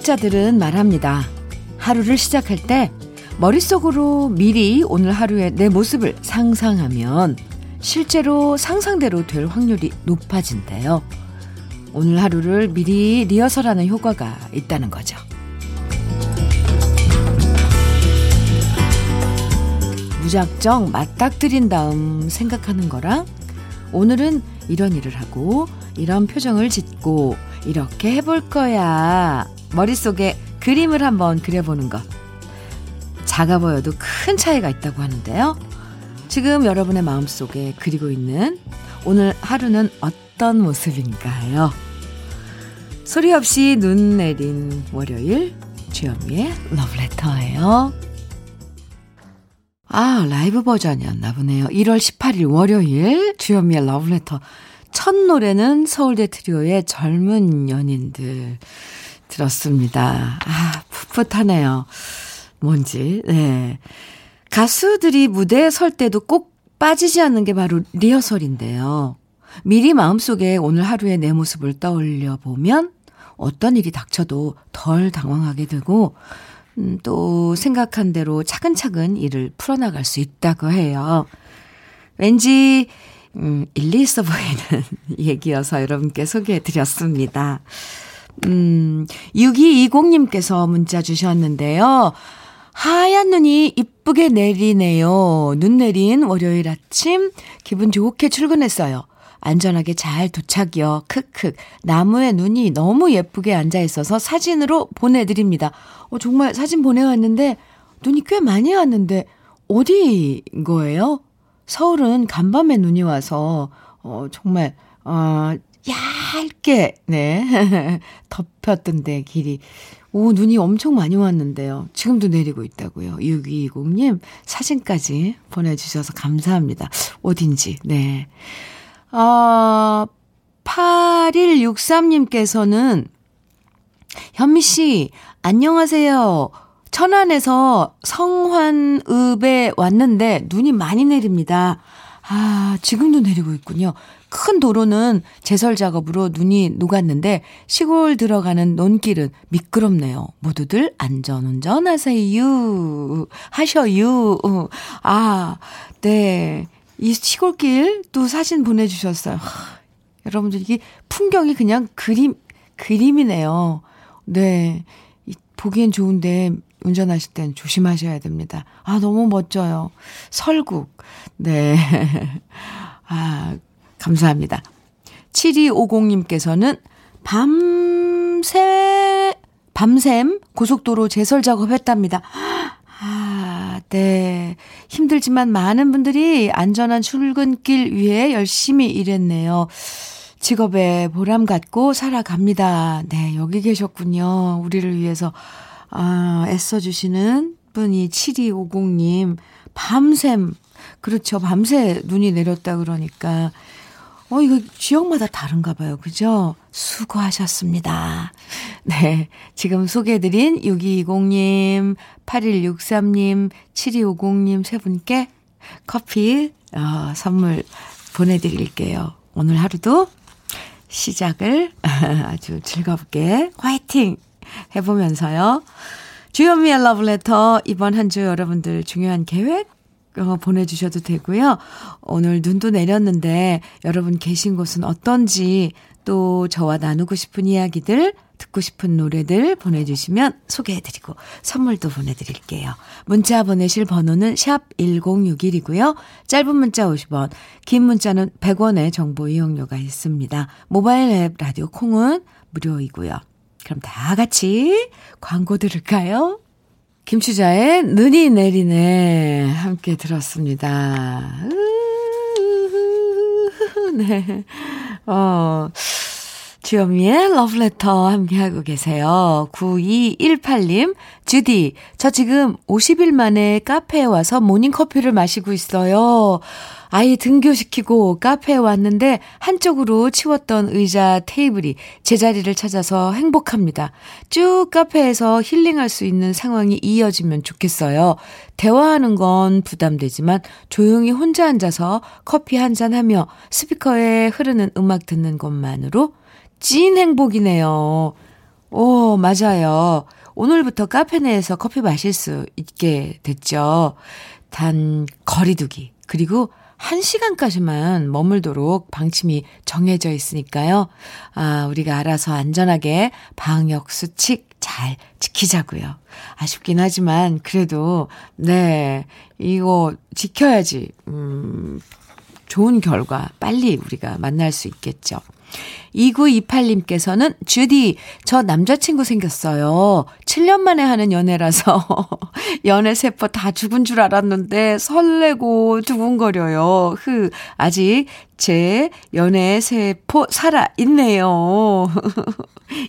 심리학자들은 말합니다. 하루를 시작할 때 머릿속으로 미리 오늘 하루의 내 모습을 상상하면 실제로 상상대로 될 확률이 높아진대요. 오늘 하루를 미리 리허설하는 효과가 있다는 거죠. 무작정 맞닥뜨린 다음 생각하는 거랑 오늘은 이런 일을 하고 이런 표정을 짓고 이렇게 해볼 거야. 머릿속에 그림을 한번 그려보는 것. 작아 보여도 큰 차이가 있다고 하는데요. 지금 여러분의 마음속에 그리고 있는 오늘 하루는 어떤 모습인가요? 소리 없이 눈 내린 월요일 주현미의 러브레터예요. 아, 라이브 버전이었나 보네요. 1월 18일 월요일 주현미의 러브레터. 첫 노래는 서울대 트리오의 젊은 연인들 들었습니다. 아, 풋풋하네요. 뭔지, 네. 가수들이 무대에 설 때도 꼭 빠지지 않는 게 바로 리허설인데요. 미리 마음속에 오늘 하루의 내 모습을 떠올려 보면 어떤 일이 닥쳐도 덜 당황하게 되고, 음, 또 생각한 대로 차근차근 일을 풀어나갈 수 있다고 해요. 왠지, 음, 일리 있어 보이는 얘기여서 여러분께 소개해 드렸습니다. 음, 6220님께서 문자 주셨는데요. 하얀 눈이 이쁘게 내리네요. 눈 내린 월요일 아침 기분 좋게 출근했어요. 안전하게 잘 도착이요. 크크. 나무에 눈이 너무 예쁘게 앉아 있어서 사진으로 보내드립니다. 어, 정말 사진 보내왔는데 눈이 꽤 많이 왔는데 어디인 거예요? 서울은 간밤에 눈이 와서 어, 정말 어, 얇게 네 덮였던 데 길이 오 눈이 엄청 많이 왔는데요. 지금도 내리고 있다고요. 6220님 사진까지 보내주셔서 감사합니다. 어딘지 네. 어, 8163님께서는 현미 씨 안녕하세요. 천안에서 성환읍에 왔는데 눈이 많이 내립니다. 아, 지금도 내리고 있군요. 큰 도로는 제설 작업으로 눈이 녹았는데 시골 들어가는 논길은 미끄럽네요. 모두들 안전 운전 하세요. 하셔요. 아, 네. 이 시골길 또 사진 보내주셨어요. 하, 여러분들 이게 풍경이 그냥 그림, 그림이네요. 네. 보기엔 좋은데 운전하실 땐 조심하셔야 됩니다. 아, 너무 멋져요. 설국. 네. 아, 감사합니다. 7250님께서는 밤새, 밤샘 고속도로 제설 작업 했답니다. 아, 네. 힘들지만 많은 분들이 안전한 출근길 위해 열심히 일했네요. 직업에 보람 갖고 살아갑니다. 네, 여기 계셨군요. 우리를 위해서, 아, 애써주시는 분이 7250님. 밤샘, 그렇죠. 밤새 눈이 내렸다 그러니까. 어, 이거 지역마다 다른가 봐요. 그죠? 수고하셨습니다. 네. 지금 소개해드린 6220님, 8163님, 7250님 세 분께 커피, 어, 선물 보내드릴게요. 오늘 하루도 시작을 아주 즐겁게 화이팅! 해보면서요. 주현미의 러브레터 이번 한 주 여러분들 중요한 계획 어, 보내주셔도 되고요. 오늘 눈도 내렸는데 여러분 계신 곳은 어떤지 또 저와 나누고 싶은 이야기들 듣고 싶은 노래들 보내주시면 소개해드리고 선물도 보내드릴게요. 문자 보내실 번호는 샵 1061이고요. 짧은 문자 50원, 긴 문자는 100원의 정보 이용료가 있습니다. 모바일 앱 라디오 콩은 무료이고요. 그럼 다 같이 광고 들을까요? 김추자의 눈이 내리네 함께 들었습니다. 네. 어. 주현미의 러브레터 함께하고 계세요. 9218님, 주디, 저 지금 50일 만에 카페에 와서 모닝커피를 마시고 있어요. 아이 등교시키고 카페에 왔는데 한쪽으로 치웠던 의자 테이블이 제자리를 찾아서 행복합니다. 쭉 카페에서 힐링할 수 있는 상황이 이어지면 좋겠어요. 대화하는 건 부담되지만 조용히 혼자 앉아서 커피 한 잔 하며 스피커에 흐르는 음악 듣는 것만으로 찐 행복이네요. 오, 맞아요. 오늘부터 카페 내에서 커피 마실 수 있게 됐죠. 단, 거리두기. 그리고 1시간까지만 머물도록 방침이 정해져 있으니까요. 아, 우리가 알아서 안전하게 방역 수칙 잘 지키자고요. 아쉽긴 하지만 그래도 네, 이거 지켜야지. 음, 좋은 결과 빨리 우리가 만날 수 있겠죠. 2928님께서는 주디, 저 남자친구 생겼어요. 7년 만에 하는 연애라서 연애 세포 다 죽은 줄 알았는데 설레고 두근거려요. 흐, 아직 제 연애 세포 살아 있네요.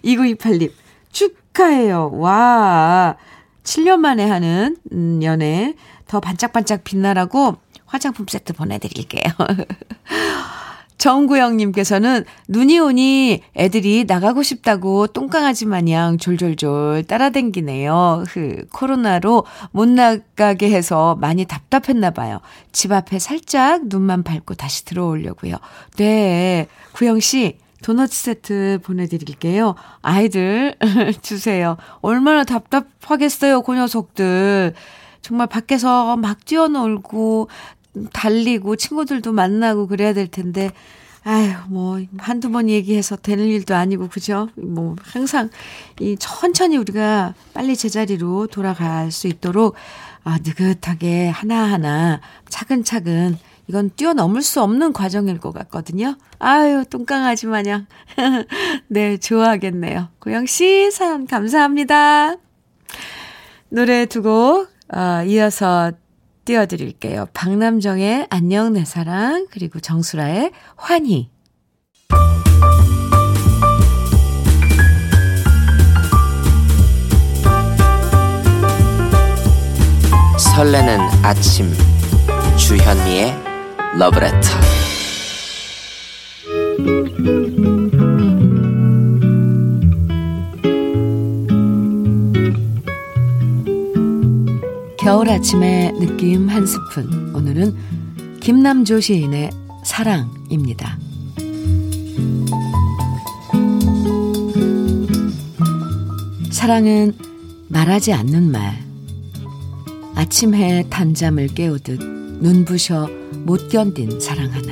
2928님, 축하해요. 와, 7년 만에 하는 음, 연애 더 반짝반짝 빛나라고 화장품 세트 보내드릴게요. 정구영님께서는 눈이 오니 애들이 나가고 싶다고 똥강아지 마냥 졸졸졸 따라댕기네요. 흐, 코로나로 못 나가게 해서 많이 답답했나 봐요. 집 앞에 살짝 눈만 밟고 다시 들어오려고요. 네, 구영씨, 도넛 세트 보내드릴게요. 아이들 주세요. 얼마나 답답하겠어요, 그 녀석들. 정말 밖에서 막 뛰어놀고 달리고 친구들도 만나고 그래야 될 텐데 아유, 뭐, 한두 번 얘기해서 되는 일도 아니고, 그죠? 뭐, 항상, 이, 천천히 우리가 빨리 제자리로 돌아갈 수 있도록, 아, 느긋하게 하나하나, 차근차근, 이건 뛰어넘을 수 없는 과정일 것 같거든요. 아유, 똥강아지 마냥. 네, 좋아하겠네요. 고영씨, 사연 감사합니다. 노래 두 곡 어, 이어서 띄워드릴게요. 박남정의 안녕 내 사랑 그리고 정수라의 환희 설레는 아침 주현미의 러브레터 겨울 아침의 느낌 한 스푼. 오늘은 김남조 시인의 사랑입니다. 사랑은 말하지 않는 말. 아침 해 단잠을 깨우듯 눈부셔 못 견딘 사랑 하나.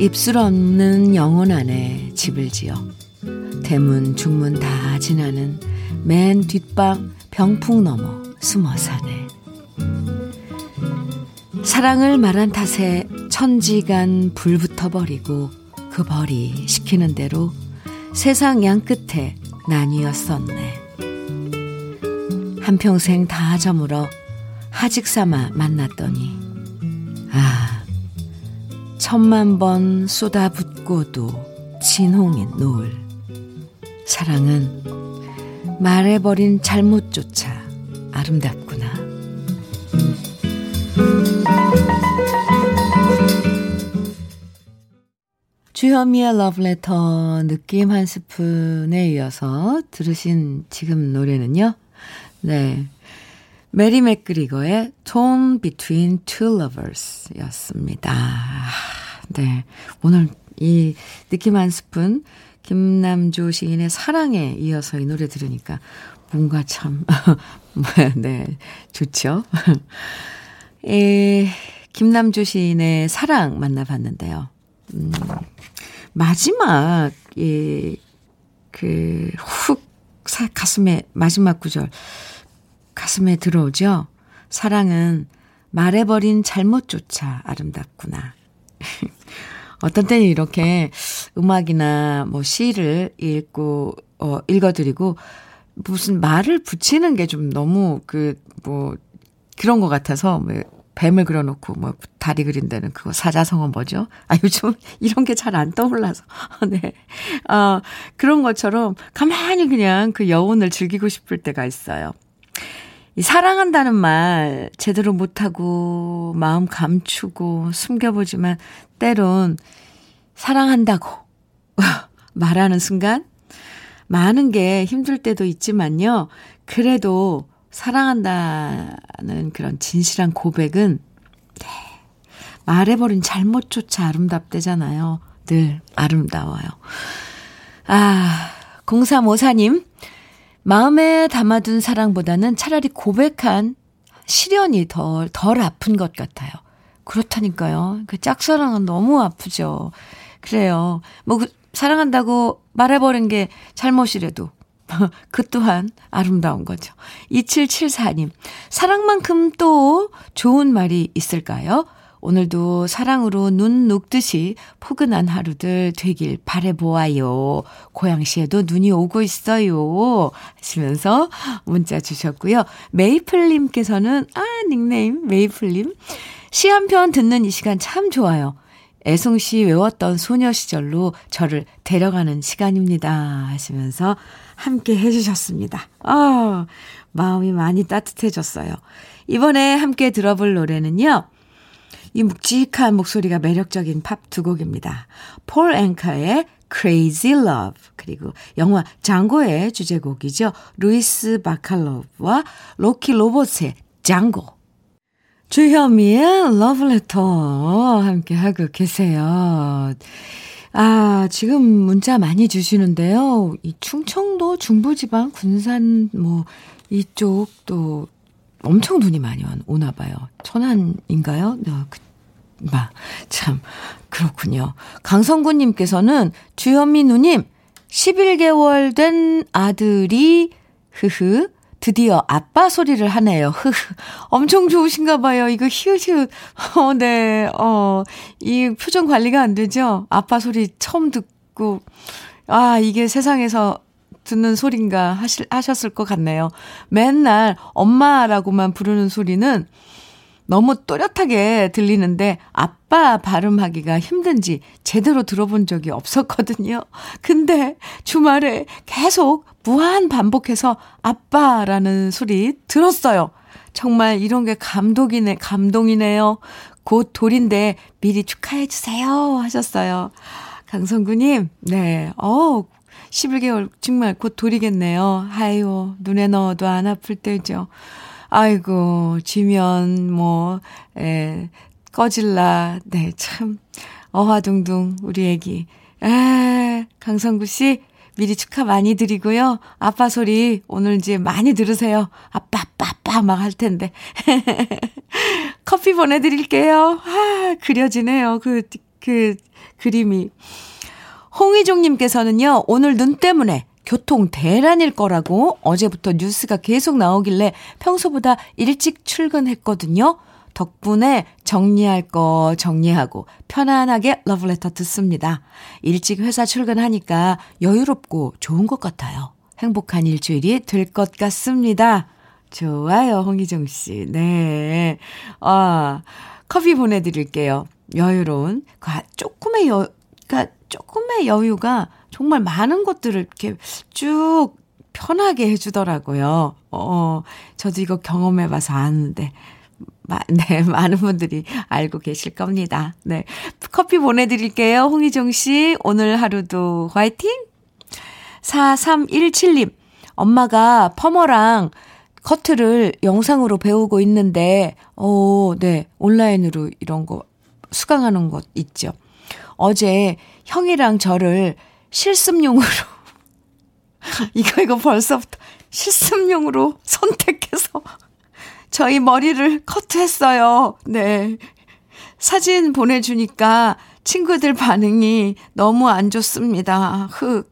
입술 없는 영혼 안에 집을 지어 대문 중문 다 지나는 맨 뒷방 병풍 넘어 숨어 사네. 사랑을 말한 탓에 천지간 불붙어 버리고 그 벌이 시키는 대로 세상 양 끝에 나뉘었었네. 한평생 다 저물어 하직 삼아 만났더니 아 천만 번 쏟아붓고도 진홍인 노을 사랑은 말해버린 잘못조차 아름답구나. 주현미의 러브레터 느낌 한 스푼에 이어서 들으신 지금 노래는요. 네. 메리 맥그리거의 Torn Between Two Lovers 였습니다. 네. 오늘 이 느낌 한 스푼 김남조 시인의 사랑에 이어서 이 노래 들으니까 뭔가 참, 네, 좋죠. 에, 김남조 시인의 사랑 만나봤는데요. 음, 마지막, 이, 그, 훅, 사, 가슴에, 마지막 구절, 가슴에 들어오죠? 사랑은 말해버린 잘못조차 아름답구나. 어떤 때는 이렇게 음악이나 뭐 시를 읽고, 어, 읽어드리고, 무슨 말을 붙이는 게 좀 너무 그, 뭐, 그런 것 같아서, 뭐, 뱀을 그려놓고, 뭐, 다리 그린다는 그거, 사자성어 뭐죠? 아, 요즘 이런 게 잘 안 떠올라서. 네. 어, 그런 것처럼 가만히 그냥 그 여운을 즐기고 싶을 때가 있어요. 이 사랑한다는 말 제대로 못하고 마음 감추고 숨겨보지만 때론 사랑한다고 말하는 순간 많은 게 힘들 때도 있지만요. 그래도 사랑한다는 그런 진실한 고백은 네, 말해버린 잘못조차 아름답대잖아요. 늘 아름다워요. 아, 0354님, 마음에 담아둔 사랑보다는 차라리 고백한 시련이 덜, 덜 아픈 것 같아요. 그렇다니까요. 그 짝사랑은 너무 아프죠. 그래요. 뭐, 그, 사랑한다고 말해버린 게 잘못이라도 그 또한 아름다운 거죠. 2774님, 사랑만큼 또 좋은 말이 있을까요? 오늘도 사랑으로 눈 녹듯이 포근한 하루들 되길 바래보아요. 고양시에도 눈이 오고 있어요. 하시면서 문자 주셨고요. 메이플님께서는, 아, 닉네임 메이플님. 시 한 편 듣는 이 시간 참 좋아요. 애송 씨 외웠던 소녀 시절로 저를 데려가는 시간입니다. 하시면서 함께 해주셨습니다. 아, 마음이 많이 따뜻해졌어요. 이번에 함께 들어볼 노래는요. 이 묵직한 목소리가 매력적인 팝 두 곡입니다. 폴 앵커의 Crazy Love 그리고 영화 장고의 주제곡이죠. 루이스 바칼로브와 로키 로버츠의 장고 주현미의 러브레터 함께 하고 계세요. 아, 지금 문자 많이 주시는데요. 이 충청도 중부지방 군산 뭐 이쪽도 엄청 눈이 많이 오나 봐요. 천안인가요? 네, 그, 마, 참, 그렇군요. 강성구님께서는 주현미 누님, 11개월 된 아들이, 흐흐, 드디어 아빠 소리를 하네요. 흐흐. 엄청 좋으신가 봐요. 이거 히읗히읗. 어, 네. 어, 이 표정 관리가 안 되죠? 아빠 소리 처음 듣고, 아, 이게 세상에서 듣는 소린가 하실, 하셨을 것 같네요. 맨날 엄마라고만 부르는 소리는 너무 또렷하게 들리는데 아빠 발음하기가 힘든지 제대로 들어본 적이 없었거든요. 근데 주말에 계속 무한 반복해서 아빠라는 소리 들었어요. 정말 이런 게 감동이네, 감동이네요. 곧 돌인데 미리 축하해주세요. 하셨어요. 강성구님, 네, 어 11개월 정말 곧 돌이겠네요. 아유, 눈에 넣어도 안 아플 때죠. 아이고, 지면, 뭐, 에, 꺼질라. 네, 참, 어화둥둥, 우리 애기. 에, 강성구 씨, 미리 축하 많이 드리고요. 아빠 소리 오늘 이제 많이 들으세요. 아빠, 아빠 막 할 텐데. 커피 보내드릴게요. 아, 그려지네요. 그, 그, 그림이. 홍희종님께서는요, 오늘 눈 때문에 교통 대란일 거라고 어제부터 뉴스가 계속 나오길래 평소보다 일찍 출근했거든요. 덕분에 정리할 거 정리하고 편안하게 러브레터 듣습니다. 일찍 회사 출근하니까 여유롭고 좋은 것 같아요. 행복한 일주일이 될 것 같습니다. 좋아요, 홍희정 씨. 네. 아, 커피 보내드릴게요. 여유로운, 조금의 여, 그러니까 조금의 여유가 정말 많은 것들을 이렇게 쭉 편하게 해주더라고요. 어, 저도 이거 경험해봐서 아는데. 마, 네, 많은 분들이 알고 계실 겁니다. 네. 커피 보내드릴게요. 홍희정 씨, 오늘 하루도 화이팅! 4317님, 엄마가 퍼머랑 커트를 영상으로 배우고 있는데, 어, 네, 온라인으로 이런 거 수강하는 것 있죠. 어제 형이랑 저를 실습용으로, 이거, 이거 벌써부터 실습용으로 선택해서 저희 머리를 커트했어요. 네. 사진 보내주니까 친구들 반응이 너무 안 좋습니다. 흑.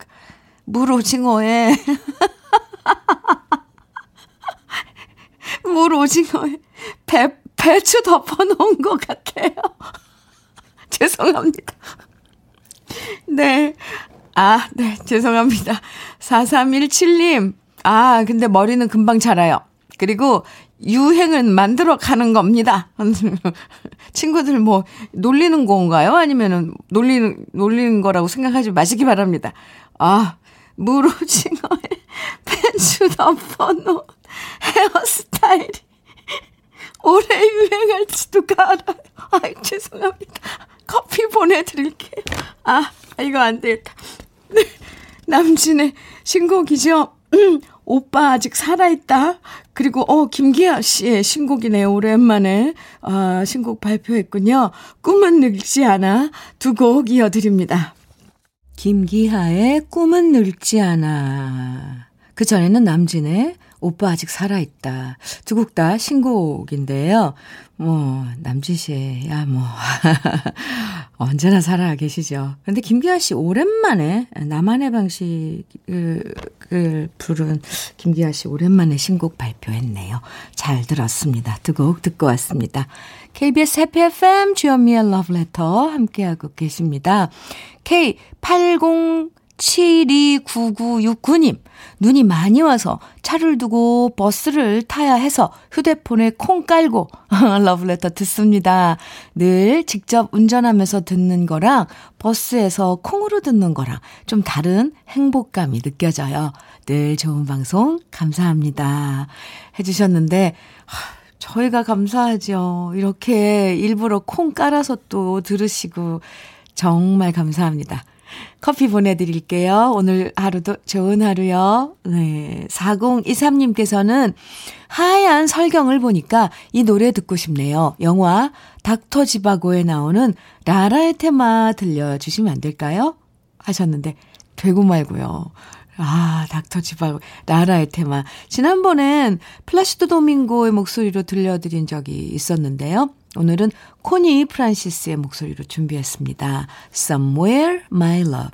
물 오징어에. 물 오징어에 배, 배추 덮어 놓은 것 같아요. 죄송합니다. 네. 아, 네. 죄송합니다. 4317님. 아, 근데 머리는 금방 자라요. 그리고 유행은 만들어 가는 겁니다. 친구들 뭐 놀리는 건가요? 아니면은 놀리는 놀리는 거라고 생각하지 마시기 바랍니다. 아, 무로징어에 펜수 덮어놓은 헤어스타일이 오래 유행할지도 알아요. 아이, 죄송합니다. 커피 보내드릴게요. 아, 이거 안 되겠다. 네, 남진의 신곡이죠. 음, 오빠 아직 살아있다. 그리고, 어, 김기아 씨의 신곡이네요. 오랜만에, 아, 신곡 발표했군요. 꿈은 늙지 않아. 두 곡 이어드립니다. 김기하의 꿈은 늙지 않아. 그 전에는 남진의 오빠 아직 살아있다. 두 곡 다 신곡인데요. 뭐, 남진 씨, 야, 뭐, 언제나 살아 계시죠. 근데 김기하 씨 오랜만에 나만의 방식을 부른 김기하 씨 오랜만에 신곡 발표했네요. 잘 들었습니다. 두 곡 듣고 왔습니다. KBS 해피 FM 주현미의 러브레터 함께하고 계십니다. K80 729969님, 눈이 많이 와서 차를 두고 버스를 타야 해서 휴대폰에 콩 깔고 러브레터 듣습니다. 늘 직접 운전하면서 듣는 거랑 버스에서 콩으로 듣는 거랑 좀 다른 행복감이 느껴져요. 늘 좋은 방송 감사합니다. 해주셨는데, 저희가 감사하죠. 이렇게 일부러 콩 깔아서 또 들으시고 정말 감사합니다. 커피 보내드릴게요. 오늘 하루도 좋은 하루요. 네. 4023님께서는 하얀 설경을 보니까 이 노래 듣고 싶네요. 영화 닥터 지바고에 나오는 라라의 테마 들려주시면 안 될까요? 하셨는데, 되고 말고요. 아, 닥터 지바고, 라라의 테마. 지난번엔 플라시도 도밍고의 목소리로 들려드린 적이 있었는데요. 오늘은 코니 프란시스의 목소리로 준비했습니다. Somewhere My Love.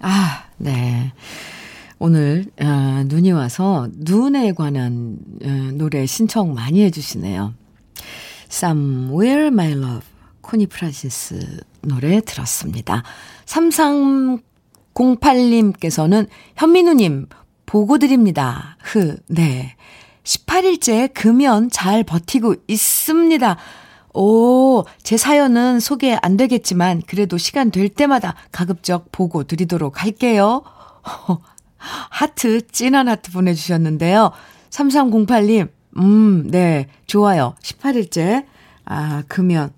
아, 네. 오늘 어, 눈이 와서 눈에 관한 어, 노래 신청 많이 해주시네요. Somewhere My Love 코니 프란시스 노래 들었습니다. 3308님께서는 현민우님 보고 드립니다. 흐, 네. 18일째 금연 잘 버티고 있습니다. 오, 제 사연은 소개 안 되겠지만 그래도 시간 될 때마다 가급적 보고 드리도록 할게요. 하트, 찐한 하트 보내주셨는데요. 3308님, 음, 네, 좋아요. 18일째. 아, 금연.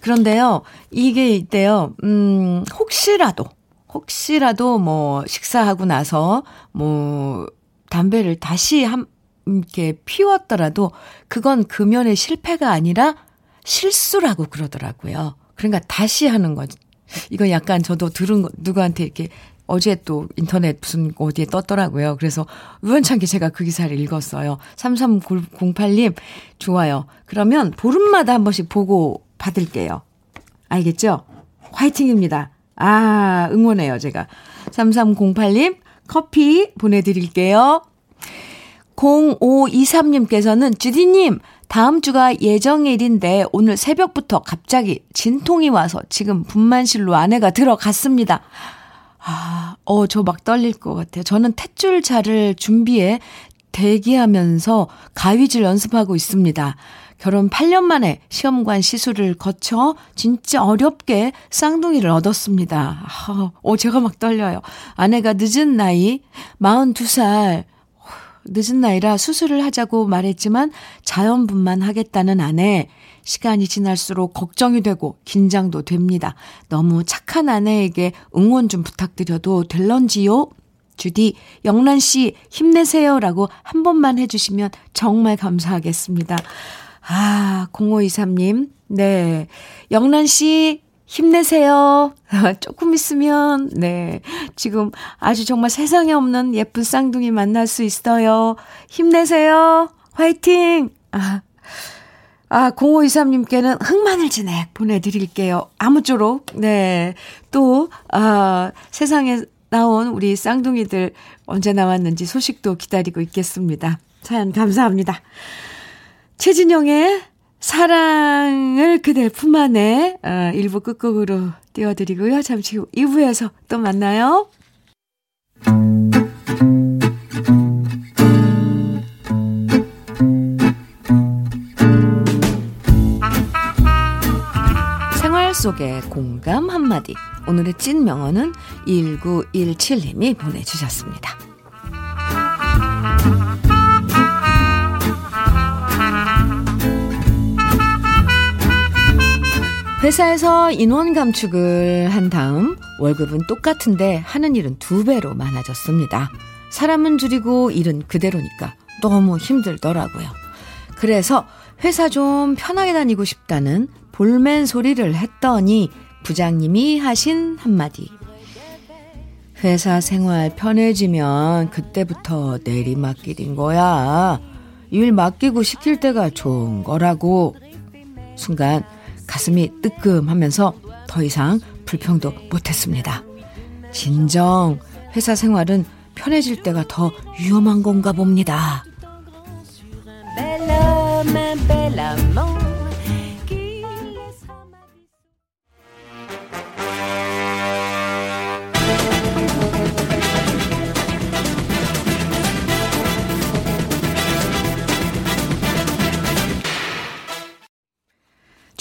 그런데요, 이게 있대요. 음, 혹시라도, 혹시라도 뭐, 식사하고 나서, 뭐, 담배를 다시 한, 이렇게 피웠더라도, 그건 금연의 실패가 아니라 실수라고 그러더라고요. 그러니까 다시 하는 거지. 이건 약간 저도 들은 거, 누구한테 이렇게 어제 또 인터넷 무슨 어디에 떴더라고요. 그래서 우연찮게 제가 그 기사를 읽었어요. 3308님, 좋아요. 그러면 보름마다 한 번씩 보고 받을게요. 알겠죠? 화이팅입니다. 아, 응원해요, 제가. 3308님, 커피 보내드릴게요. 0523님께서는 주디님, 다음 주가 예정일인데 오늘 새벽부터 갑자기 진통이 와서 지금 분만실로 아내가 들어갔습니다. 아, 어, 저 막 떨릴 것 같아요. 저는 탯줄 차를 준비해 대기하면서 가위질 연습하고 있습니다. 결혼 8년 만에 시험관 시술을 거쳐 진짜 어렵게 쌍둥이를 얻었습니다. 아, 어, 제가 막 떨려요. 아내가 늦은 나이 42살 늦은 나이라 수술을 하자고 말했지만 자연분만 하겠다는 아내. 시간이 지날수록 걱정이 되고 긴장도 됩니다. 너무 착한 아내에게 응원 좀 부탁드려도 될런지요? 주디, 영란 씨, 힘내세요라고 한 번만 해주시면 정말 감사하겠습니다. 아, 0523님. 네. 영란 씨, 힘내세요. 조금 있으면, 네. 지금 아주 정말 세상에 없는 예쁜 쌍둥이 만날 수 있어요. 힘내세요. 화이팅! 아, 아, 0523님께는 흑마늘 진액 보내드릴게요. 아무쪼록, 네. 또, 아, 세상에 나온 우리 쌍둥이들 언제 나왔는지 소식도 기다리고 있겠습니다. 사연 감사합니다. 최진영의 사랑을 그대 품 안에 어, 1부 끝곡으로 띄워드리고요. 잠시 후 2부에서 또 만나요. 생활 속의 공감 한마디. 오늘의 찐 명언은 1917님이 보내주셨습니다. 회사에서 인원 감축을 한 다음 월급은 똑같은데 하는 일은 두 배로 많아졌습니다. 사람은 줄이고 일은 그대로니까 너무 힘들더라고요. 그래서 회사 좀 편하게 다니고 싶다는 볼멘 소리를 했더니 부장님이 하신 한마디. 회사 생활 편해지면 그때부터 내리막길인 거야. 일 맡기고 시킬 때가 좋은 거라고. 순간 가슴이 뜨끔하면서 더 이상 불평도 못했습니다. 진정 회사 생활은 편해질 때가 더 위험한 건가 봅니다.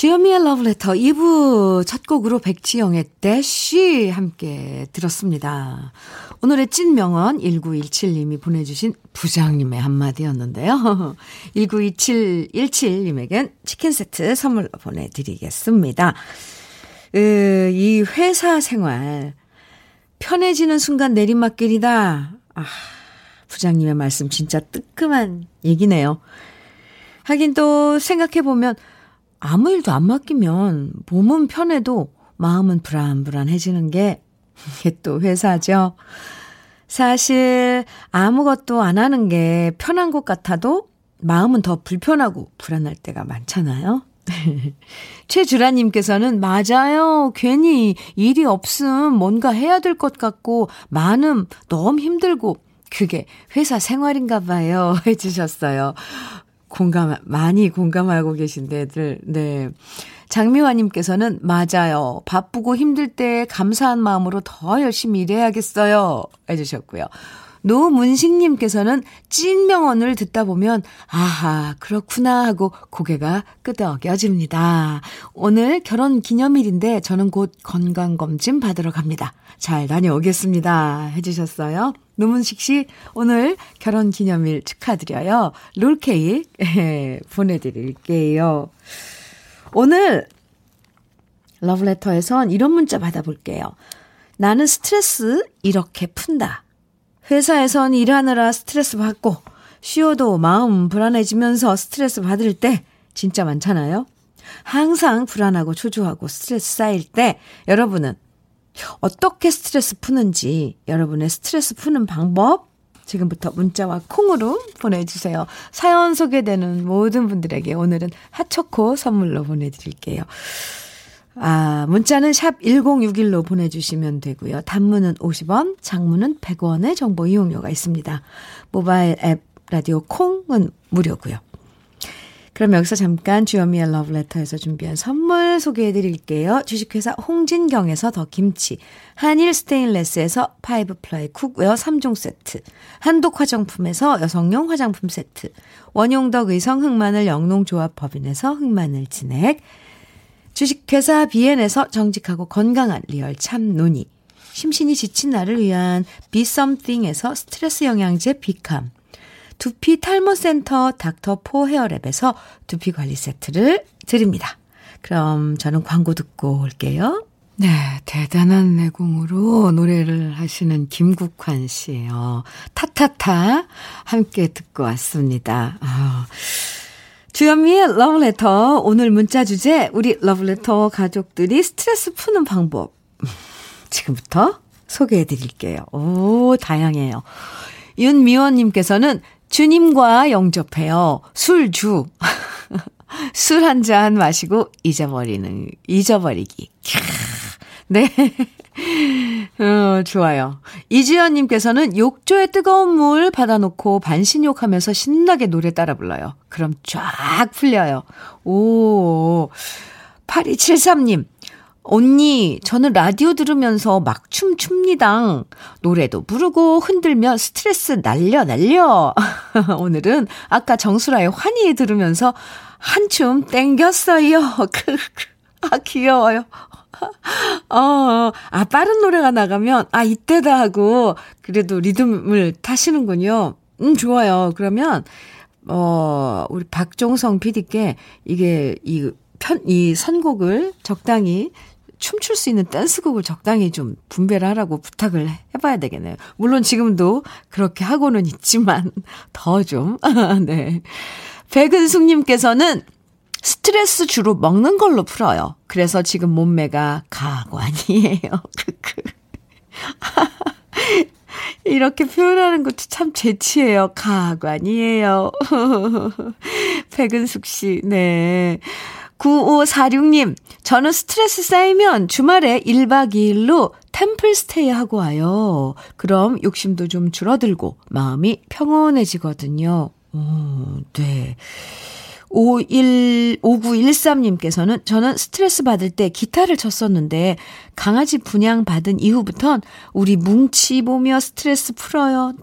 주현미의 러브레터 2부 첫 곡으로 백지영의 대쉬 함께 들었습니다. 오늘의 찐 명언 1917님이 보내주신 부장님의 한마디였는데요. 192717님에겐 치킨 세트 선물로 보내드리겠습니다. 으, 이 회사 생활 편해지는 순간 내리막길이다. 아, 부장님의 말씀 진짜 뜨끔한 얘기네요. 하긴 또 생각해보면 아무 일도 안 맡기면 몸은 편해도 마음은 불안불안해지는 게 이게 또 회사죠. 사실 아무것도 안 하는 게 편한 것 같아도 마음은 더 불편하고 불안할 때가 많잖아요. 최주라님께서는 맞아요. 괜히 일이 없음 뭔가 해야 될 것 같고 많음 너무 힘들고 그게 회사 생활인가 봐요. 해주셨어요. 공감, 많이 공감하고 계신데 들, 네. 장미화님께서는 맞아요. 바쁘고 힘들 때 감사한 마음으로 더 열심히 일해야겠어요. 해주셨고요. 노문식님께서는 찐 명언을 듣다 보면, 아하, 그렇구나 하고 고개가 끄덕여집니다. 오늘 결혼 기념일인데 저는 곧 건강검진 받으러 갑니다. 잘 다녀오겠습니다. 해주셨어요. 노문식 씨, 오늘 결혼 기념일 축하드려요. 롤케이크 보내드릴게요. 오늘 러브레터에선 이런 문자 받아볼게요. 나는 스트레스 이렇게 푼다. 회사에선 일하느라 스트레스 받고 쉬어도 마음 불안해지면서 스트레스 받을 때 진짜 많잖아요. 항상 불안하고 초조하고 스트레스 쌓일 때 여러분은 어떻게 스트레스 푸는지 여러분의 스트레스 푸는 방법 지금부터 문자와 콩으로 보내주세요. 사연 소개되는 모든 분들에게 오늘은 핫초코 선물로 보내드릴게요. 아, 문자는 샵 1061로 보내주시면 되고요. 단문은 50원, 장문은 100원의 정보 이용료가 있습니다. 모바일 앱 라디오 콩은 무료고요. 그럼 여기서 잠깐 주현미의 러브레터에서 준비한 선물 소개해 드릴게요. 주식회사 홍진경에서 더 김치, 한일 스테인레스에서 five ply cookware 3종 세트, 한독 화장품에서 여성용 화장품 세트, 원용덕 의성 흑마늘 영농조합 법인에서 흑마늘 진액, 주식회사 비엔에서 정직하고 건강한 리얼 참 노니, 심신이 지친 나를 위한 비썸띵에서 스트레스 영양제 비캄, 두피 탈모 센터 닥터 포 헤어랩에서 두피 관리 세트를 드립니다. 그럼 저는 광고 듣고 올게요. 네, 대단한 내공으로 노래를 하시는 김국환 씨예요. 타타타 함께 듣고 왔습니다. 아, 주현미의 러브레터 오늘 문자 주제 우리 러브레터 가족들이 스트레스 푸는 방법 지금부터 소개해 드릴게요. 오, 다양해요. 윤미원님께서는 주님과 영접해요. 술 주. 술 한 잔 마시고 잊어버리는, 잊어버리기. 네. 어, 좋아요. 이지연님께서는 욕조에 뜨거운 물 받아놓고 반신욕 하면서 신나게 노래 따라 불러요. 그럼 쫙 풀려요. 오. 8273님. 언니, 저는 라디오 들으면서 막 춤춥니다. 노래도 부르고 흔들며 스트레스 날려, 날려. 오늘은 아까 정수라의 환희 들으면서 한춤 땡겼어요. 아, 귀여워요. 어, 아, 빠른 노래가 나가면, 아, 이때다 하고, 그래도 리듬을 타시는군요. 음, 좋아요. 그러면, 어, 우리 박종성 PD께 이게, 이, 편, 이 선곡을 적당히 춤출 수 있는 댄스곡을 적당히 좀 분배를 하라고 부탁을 해봐야 되겠네요. 물론 지금도 그렇게 하고는 있지만 더 좀. 네. 백은숙님께서는 스트레스 주로 먹는 걸로 풀어요. 그래서 지금 몸매가 가관이에요. 이렇게 표현하는 것도 참 재치예요. 가관이에요. 백은숙 씨, 네. 9546님, 저는 스트레스 쌓이면 주말에 1박 2일로 템플 스테이 하고 와요. 그럼 욕심도 좀 줄어들고 마음이 평온해지거든요. 오, 네. 51, 5913님께서는 저는 스트레스 받을 때 기타를 쳤었는데 강아지 분양 받은 이후부턴 우리 뭉치 보며 스트레스 풀어요.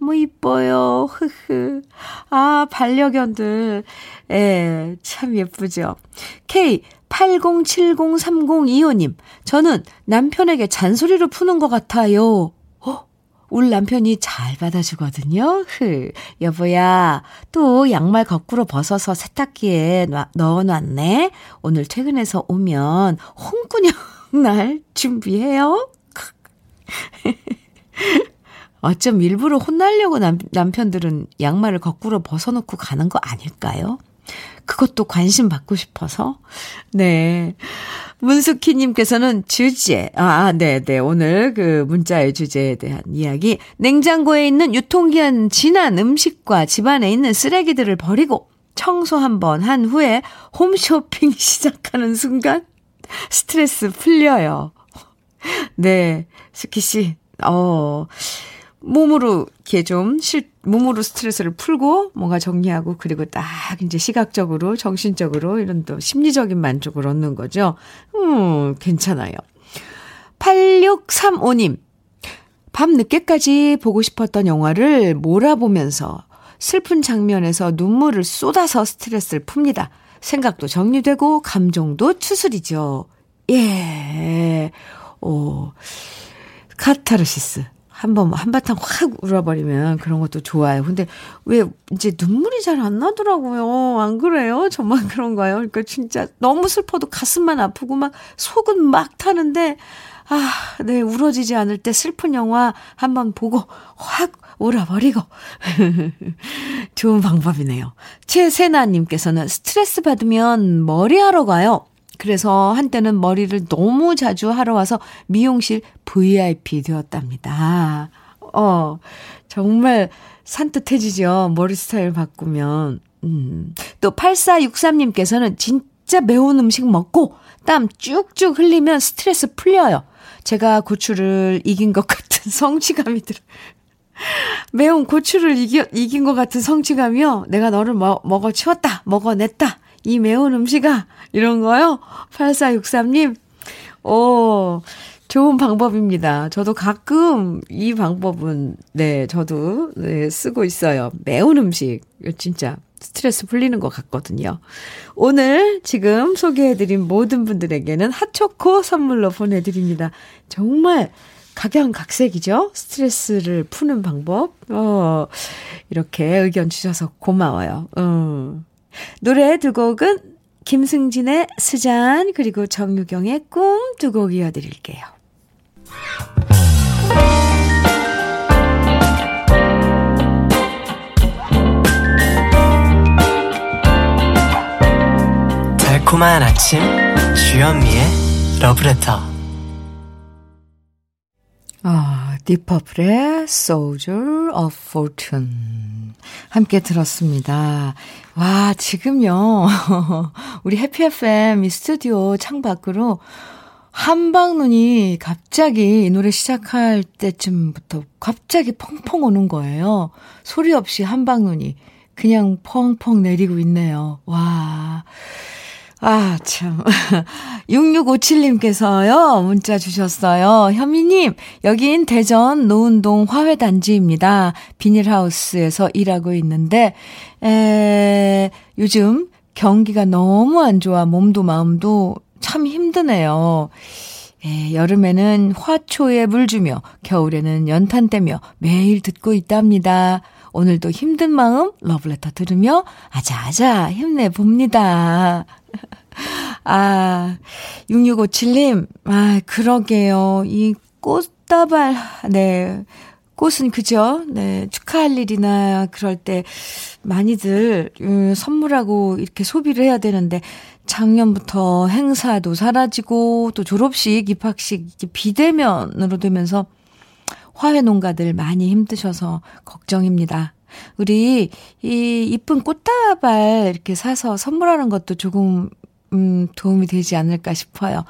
너무 이뻐요. 흐흐. 아, 반려견들. 예, 참 예쁘죠. K 80703025님. 저는 남편에게 잔소리를 푸는 것 같아요. 울 남편이 잘 받아주거든요. 흐. 여보야, 또 양말 거꾸로 벗어서 세탁기에 넣어놨네. 오늘 퇴근해서 오면 홍군형 날 준비해요. 어쩜 일부러 혼나려고 남, 남편들은 양말을 거꾸로 벗어놓고 가는 거 아닐까요? 그것도 관심 받고 싶어서. 네. 문숙희님께서는 주제, 아, 아, 네, 네. 오늘 그 문자의 주제에 대한 이야기. 냉장고에 있는 유통기한 지난 음식과 집안에 있는 쓰레기들을 버리고 청소 한번 한 후에 홈쇼핑 시작하는 순간 스트레스 풀려요. 네. 스키씨, 어, 몸으로 이렇게 좀 실, 몸으로 스트레스를 풀고 뭔가 정리하고 그리고 딱 이제 시각적으로 정신적으로 이런 또 심리적인 만족을 얻는 거죠. 음, 괜찮아요. 8635님. 밤 늦게까지 보고 싶었던 영화를 몰아보면서 슬픈 장면에서 눈물을 쏟아서 스트레스를 풉니다. 생각도 정리되고 감정도 추스리죠. 예. 오. 카타르시스. 한번 한바탕 확 울어버리면 그런 것도 좋아요. 근데 왜 이제 눈물이 잘 안 나더라고요. 안 그래요? 정말 그런가요? 그러니까 진짜 너무 슬퍼도 가슴만 아프고 막 속은 막 타는데 아, 네, 울어지지 않을 때 슬픈 영화 한번 보고 확 울어버리고. 좋은 방법이네요. 최세나님께서는 스트레스 받으면 머리하러 가요. 그래서 한때는 머리를 너무 자주 하러 와서 미용실 VIP 되었답니다. 어, 정말 산뜻해지죠. 머리 스타일 바꾸면. 음. 또 8463님께서는 진짜 매운 음식 먹고 땀 쭉쭉 흘리면 스트레스 풀려요. 제가 고추를 이긴 것 같은 성취감이 들어요. 매운 고추를 이겨, 이긴 것 같은 성취감이요. 내가 너를 먹, 먹어 치웠다. 먹어냈다. 이 매운 음식아. 이런 거요? 8463님. 오, 좋은 방법입니다. 저도 가끔 이 방법은, 네, 저도, 네, 쓰고 있어요. 매운 음식. 진짜 스트레스 풀리는 것 같거든요. 오늘 지금 소개해드린 모든 분들에게는 핫초코 선물로 보내드립니다. 정말 각양각색이죠? 스트레스를 푸는 방법. 어, 이렇게 의견 주셔서 고마워요. 음. 노래 두 곡은 김승진의 스잔 그리고 정유경의 꿈 두 곡 이어드릴게요. 달콤한 아침 주현미의 러브레터 아, 디퍼플의 Soldier of Fortune. 함께 들었습니다. 와, 지금요. 우리 해피 FM 이 스튜디오 창 밖으로 한방눈이 갑자기 이 노래 시작할 때쯤부터 갑자기 펑펑 오는 거예요. 소리 없이 한방눈이 그냥 펑펑 내리고 있네요. 와. 아, 참. 6657님께서요, 문자 주셨어요. 현미님, 여긴 대전 노은동 화훼단지입니다. 비닐하우스에서 일하고 있는데, 에, 요즘 경기가 너무 안 좋아 몸도 마음도 참 힘드네요. 에, 여름에는 화초에 물 주며, 겨울에는 연탄 떼며 매일 듣고 있답니다. 오늘도 힘든 마음 러브레터 들으며 아자아자 힘내봅니다. 아, 6657님, 아, 그러게요. 이 꽃다발, 네. 꽃은 그죠? 네. 축하할 일이나 그럴 때 많이들 음, 선물하고 이렇게 소비를 해야 되는데 작년부터 행사도 사라지고 또 졸업식, 입학식 비대면으로 되면서 화훼 농가들 많이 힘드셔서 걱정입니다. 우리 이 이쁜 꽃다발 이렇게 사서 선물하는 것도 조금 음 도움이 되지 않을까 싶어요.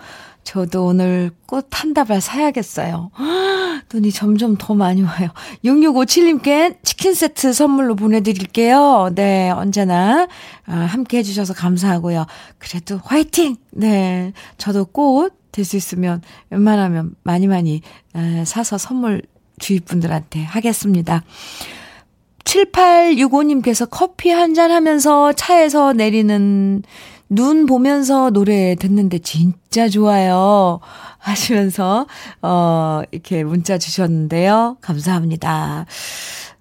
저도 오늘 꽃 한 다발 사야겠어요. 눈이 점점 더 많이 와요. 6657님께 치킨 세트 선물로 보내드릴게요. 네, 언제나 아, 함께 해주셔서 감사하고요. 그래도 화이팅! 네, 저도 꽃 될 수 있으면 웬만하면 많이 많이 사서 선물 주위 분들한테 하겠습니다. 7865님께서 커피 한 잔 하면서 차에서 내리는 눈 보면서 노래 듣는데 진짜 좋아요. 하시면서, 어, 이렇게 문자 주셨는데요. 감사합니다.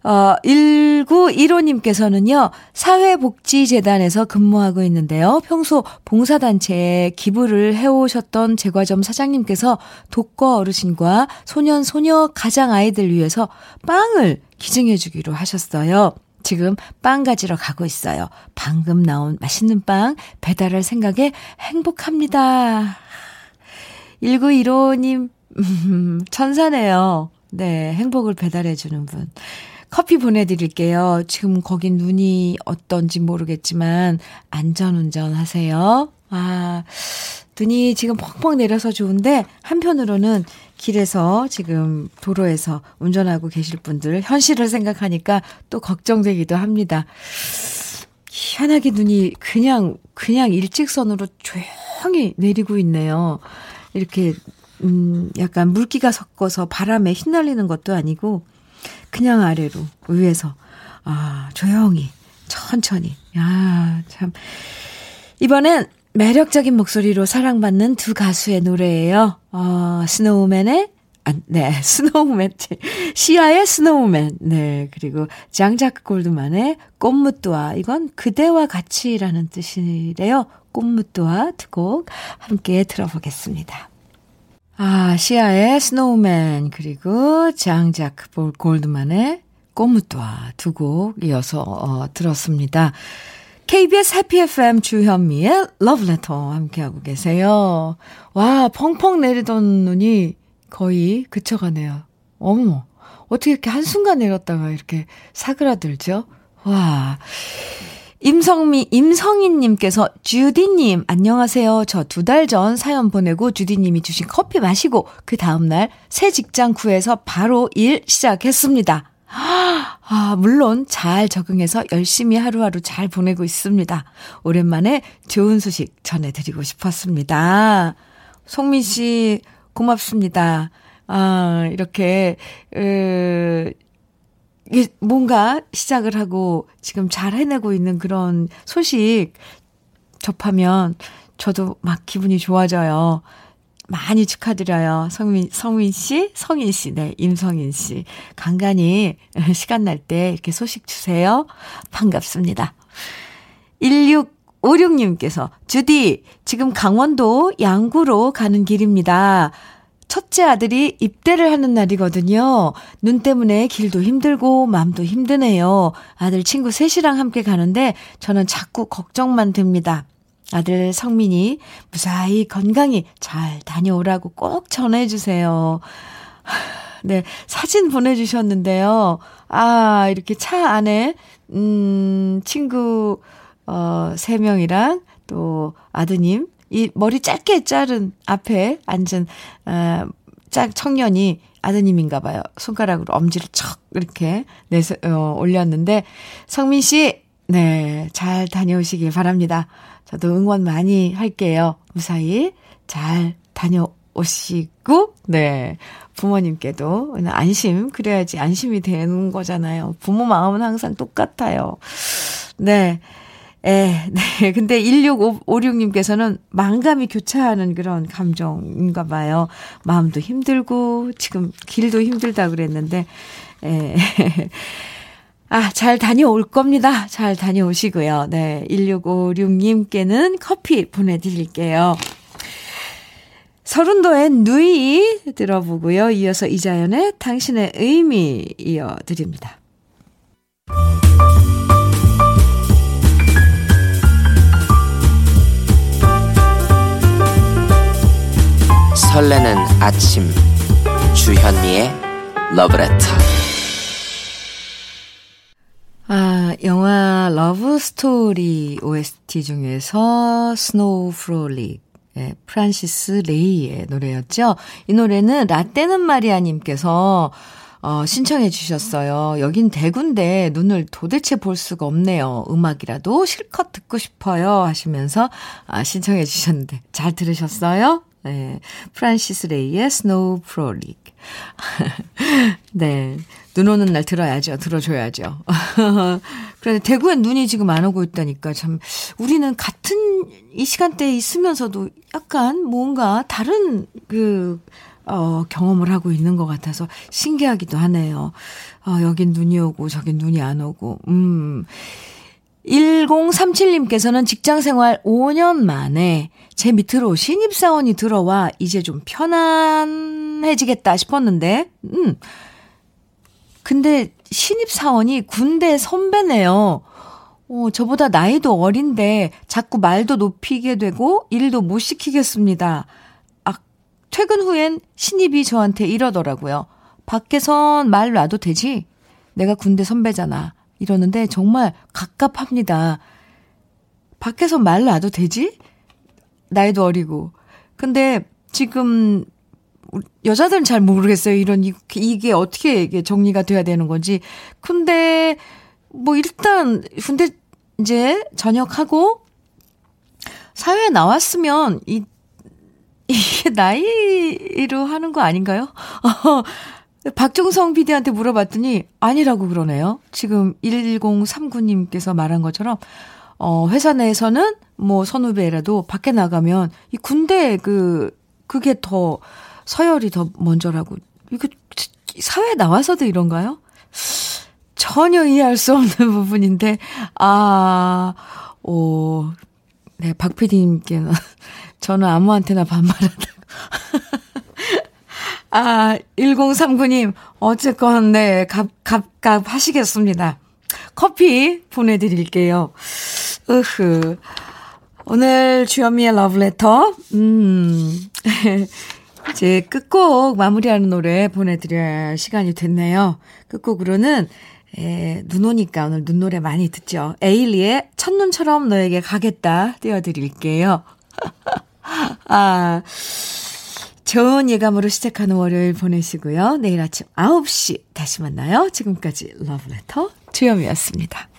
어, 1915님께서는요, 사회복지재단에서 근무하고 있는데요. 평소 봉사단체에 기부를 해오셨던 제과점 사장님께서 독거 어르신과 소년, 소녀, 가장 아이들 위해서 빵을 기증해주기로 하셨어요. 지금 빵 가지러 가고 있어요. 방금 나온 맛있는 빵 배달할 생각에 행복합니다. 1915님, 음, 천사네요. 네, 행복을 배달해주는 분. 커피 보내드릴게요. 지금 거긴 눈이 어떤지 모르겠지만, 안전운전 하세요. 아, 눈이 지금 펑펑 내려서 좋은데, 한편으로는 길에서 지금 도로에서 운전하고 계실 분들 현실을 생각하니까 또 걱정되기도 합니다. 희한하게 눈이 그냥 그냥 일직선으로 조용히 내리고 있네요. 이렇게 음 약간 물기가 섞어서 바람에 휘날리는 것도 아니고 그냥 아래로 위에서 아 조용히 천천히 야참 이번엔 매력적인 목소리로 사랑받는 두 가수의 노래예요. 어, Snowman의 아, 네, Snowman, 시아의 Snowman, 네, 그리고 장자크 골드만의 Comme toi, 이건 그대와 같이라는 뜻이래요. Comme toi 두 곡 함께 들어보겠습니다. 아, 시아의 Snowman, 그리고 장자크 골드만의 Comme toi 두 곡 이어서 어, 들었습니다. KBS 해피 FM 주현미의 러브레터 함께하고 계세요. 와, 펑펑 내리던 눈이 거의 그쳐가네요. 어머, 어떻게 이렇게 한순간 내렸다가 이렇게 사그라들죠? 와. 임성미, 임성희님께서, 주디님, 안녕하세요. 저 두 달 전 사연 보내고 주디님이 주신 커피 마시고, 그 다음날 새 직장 구해서 바로 일 시작했습니다. 아, 물론 잘 적응해서 열심히 하루하루 잘 보내고 있습니다. 오랜만에 좋은 소식 전해드리고 싶었습니다. 송민 씨, 고맙습니다. 아, 이렇게, 으, 뭔가 시작을 하고 지금 잘 해내고 있는 그런 소식 접하면 저도 막 기분이 좋아져요. 많이 축하드려요. 성민, 성민 씨, 성인 씨, 네, 임성인 씨. 간간히 시간 날 때 이렇게 소식 주세요. 반갑습니다. 1656님께서, 주디, 지금 강원도 양구로 가는 길입니다. 첫째 아들이 입대를 하는 날이거든요. 눈 때문에 길도 힘들고 마음도 힘드네요. 아들 친구 셋이랑 함께 가는데 저는 자꾸 걱정만 됩니다. 아들 성민이 무사히 건강히 잘 다녀오라고 꼭 전해주세요. 네, 사진 보내주셨는데요. 아, 이렇게 차 안에, 음, 친구, 어, 세 명이랑 또 아드님, 이 머리 짧게 자른 앞에 앉은, 어, 짝 청년이 아드님인가 봐요. 손가락으로 엄지를 척 이렇게 내서, 어, 올렸는데, 성민 씨, 네, 잘 다녀오시길 바랍니다. 저도 응원 많이 할게요. 무사히 잘 다녀오시고, 네. 부모님께도 안심, 그래야지 안심이 되는 거잖아요. 부모 마음은 항상 똑같아요. 네. 에, 네. 근데 1656님께서는 망감이 교차하는 그런 감정인가 봐요. 마음도 힘들고, 지금 길도 힘들다 그랬는데, 에. 아, 잘 다녀올 겁니다. 잘 다녀오시고요. 네. 1656님께는 커피 보내드릴게요. 설운도의 누이 들어보고요. 이어서 이자연의 당신의 의미 이어드립니다. 설레는 아침 주현미의 러브레터 아, 영화 러브 스토리 OST 중에서 Snow Frolic 예, 프란시스 레이의 노래였죠. 이 노래는 라떼는 마리아님께서 어, 신청해 주셨어요. 여긴 대구인데 눈을 도대체 볼 수가 없네요. 음악이라도 실컷 듣고 싶어요. 하시면서 아, 신청해 주셨는데 잘 들으셨어요? 네. 프란시스 레이의 Snow Frolic. 네. 눈 오는 날 들어야죠. 들어줘야죠. 그런데 대구엔 눈이 지금 안 오고 있다니까 참 우리는 같은 이 시간대에 있으면서도 약간 뭔가 다른 그 어, 경험을 하고 있는 것 같아서 신기하기도 하네요. 어, 여긴 눈이 오고 저긴 눈이 안 오고. 음. 1037님께서는 직장 생활 5년 만에 제 밑으로 신입사원이 들어와 이제 좀 편안해지겠다 싶었는데, 음. 근데 신입사원이 군대 선배네요. 어, 저보다 나이도 어린데 자꾸 말도 높이게 되고 일도 못 시키겠습니다. 아, 퇴근 후엔 신입이 저한테 이러더라고요. 밖에선 말 놔도 되지? 내가 군대 선배잖아. 이러는데 정말 갑갑합니다. 밖에서 말 놔도 되지? 나이도 어리고. 근데 지금 여자들은 잘 모르겠어요. 이런 이게 어떻게 이게 정리가 돼야 되는 건지. 근데 뭐 일단 군대 이제 전역하고 사회에 나왔으면 이 이게 나이로 하는 거 아닌가요? 박종성 PD한테 물어봤더니 아니라고 그러네요. 지금 1039님께서 말한 것처럼 어 회사 내에서는 뭐 선후배라도 밖에 나가면 이 군대 그 그게 더 서열이 더 먼저라고. 이거 사회에 나와서도 이런가요? 전혀 이해할 수 없는 부분인데, 아, 오, 네, 박 PD님께는 저는 아무한테나 반말하다고. 아, 1039님, 어쨌건, 네, 갑, 갑, 갑 하시겠습니다. 커피 보내드릴게요. 으흐. 오늘 주현미의 러브레터, 음, 이제 끝곡 마무리하는 노래 보내드릴 시간이 됐네요. 끝곡으로는, 에, 눈 오니까 오늘 눈 노래 많이 듣죠. 에일리의 첫눈처럼 너에게 가겠다 띄워드릴게요. 아, 좋은 예감으로 시작하는 월요일 보내시고요. 내일 아침 9시 다시 만나요. 지금까지 러브레터 주현미였습니다.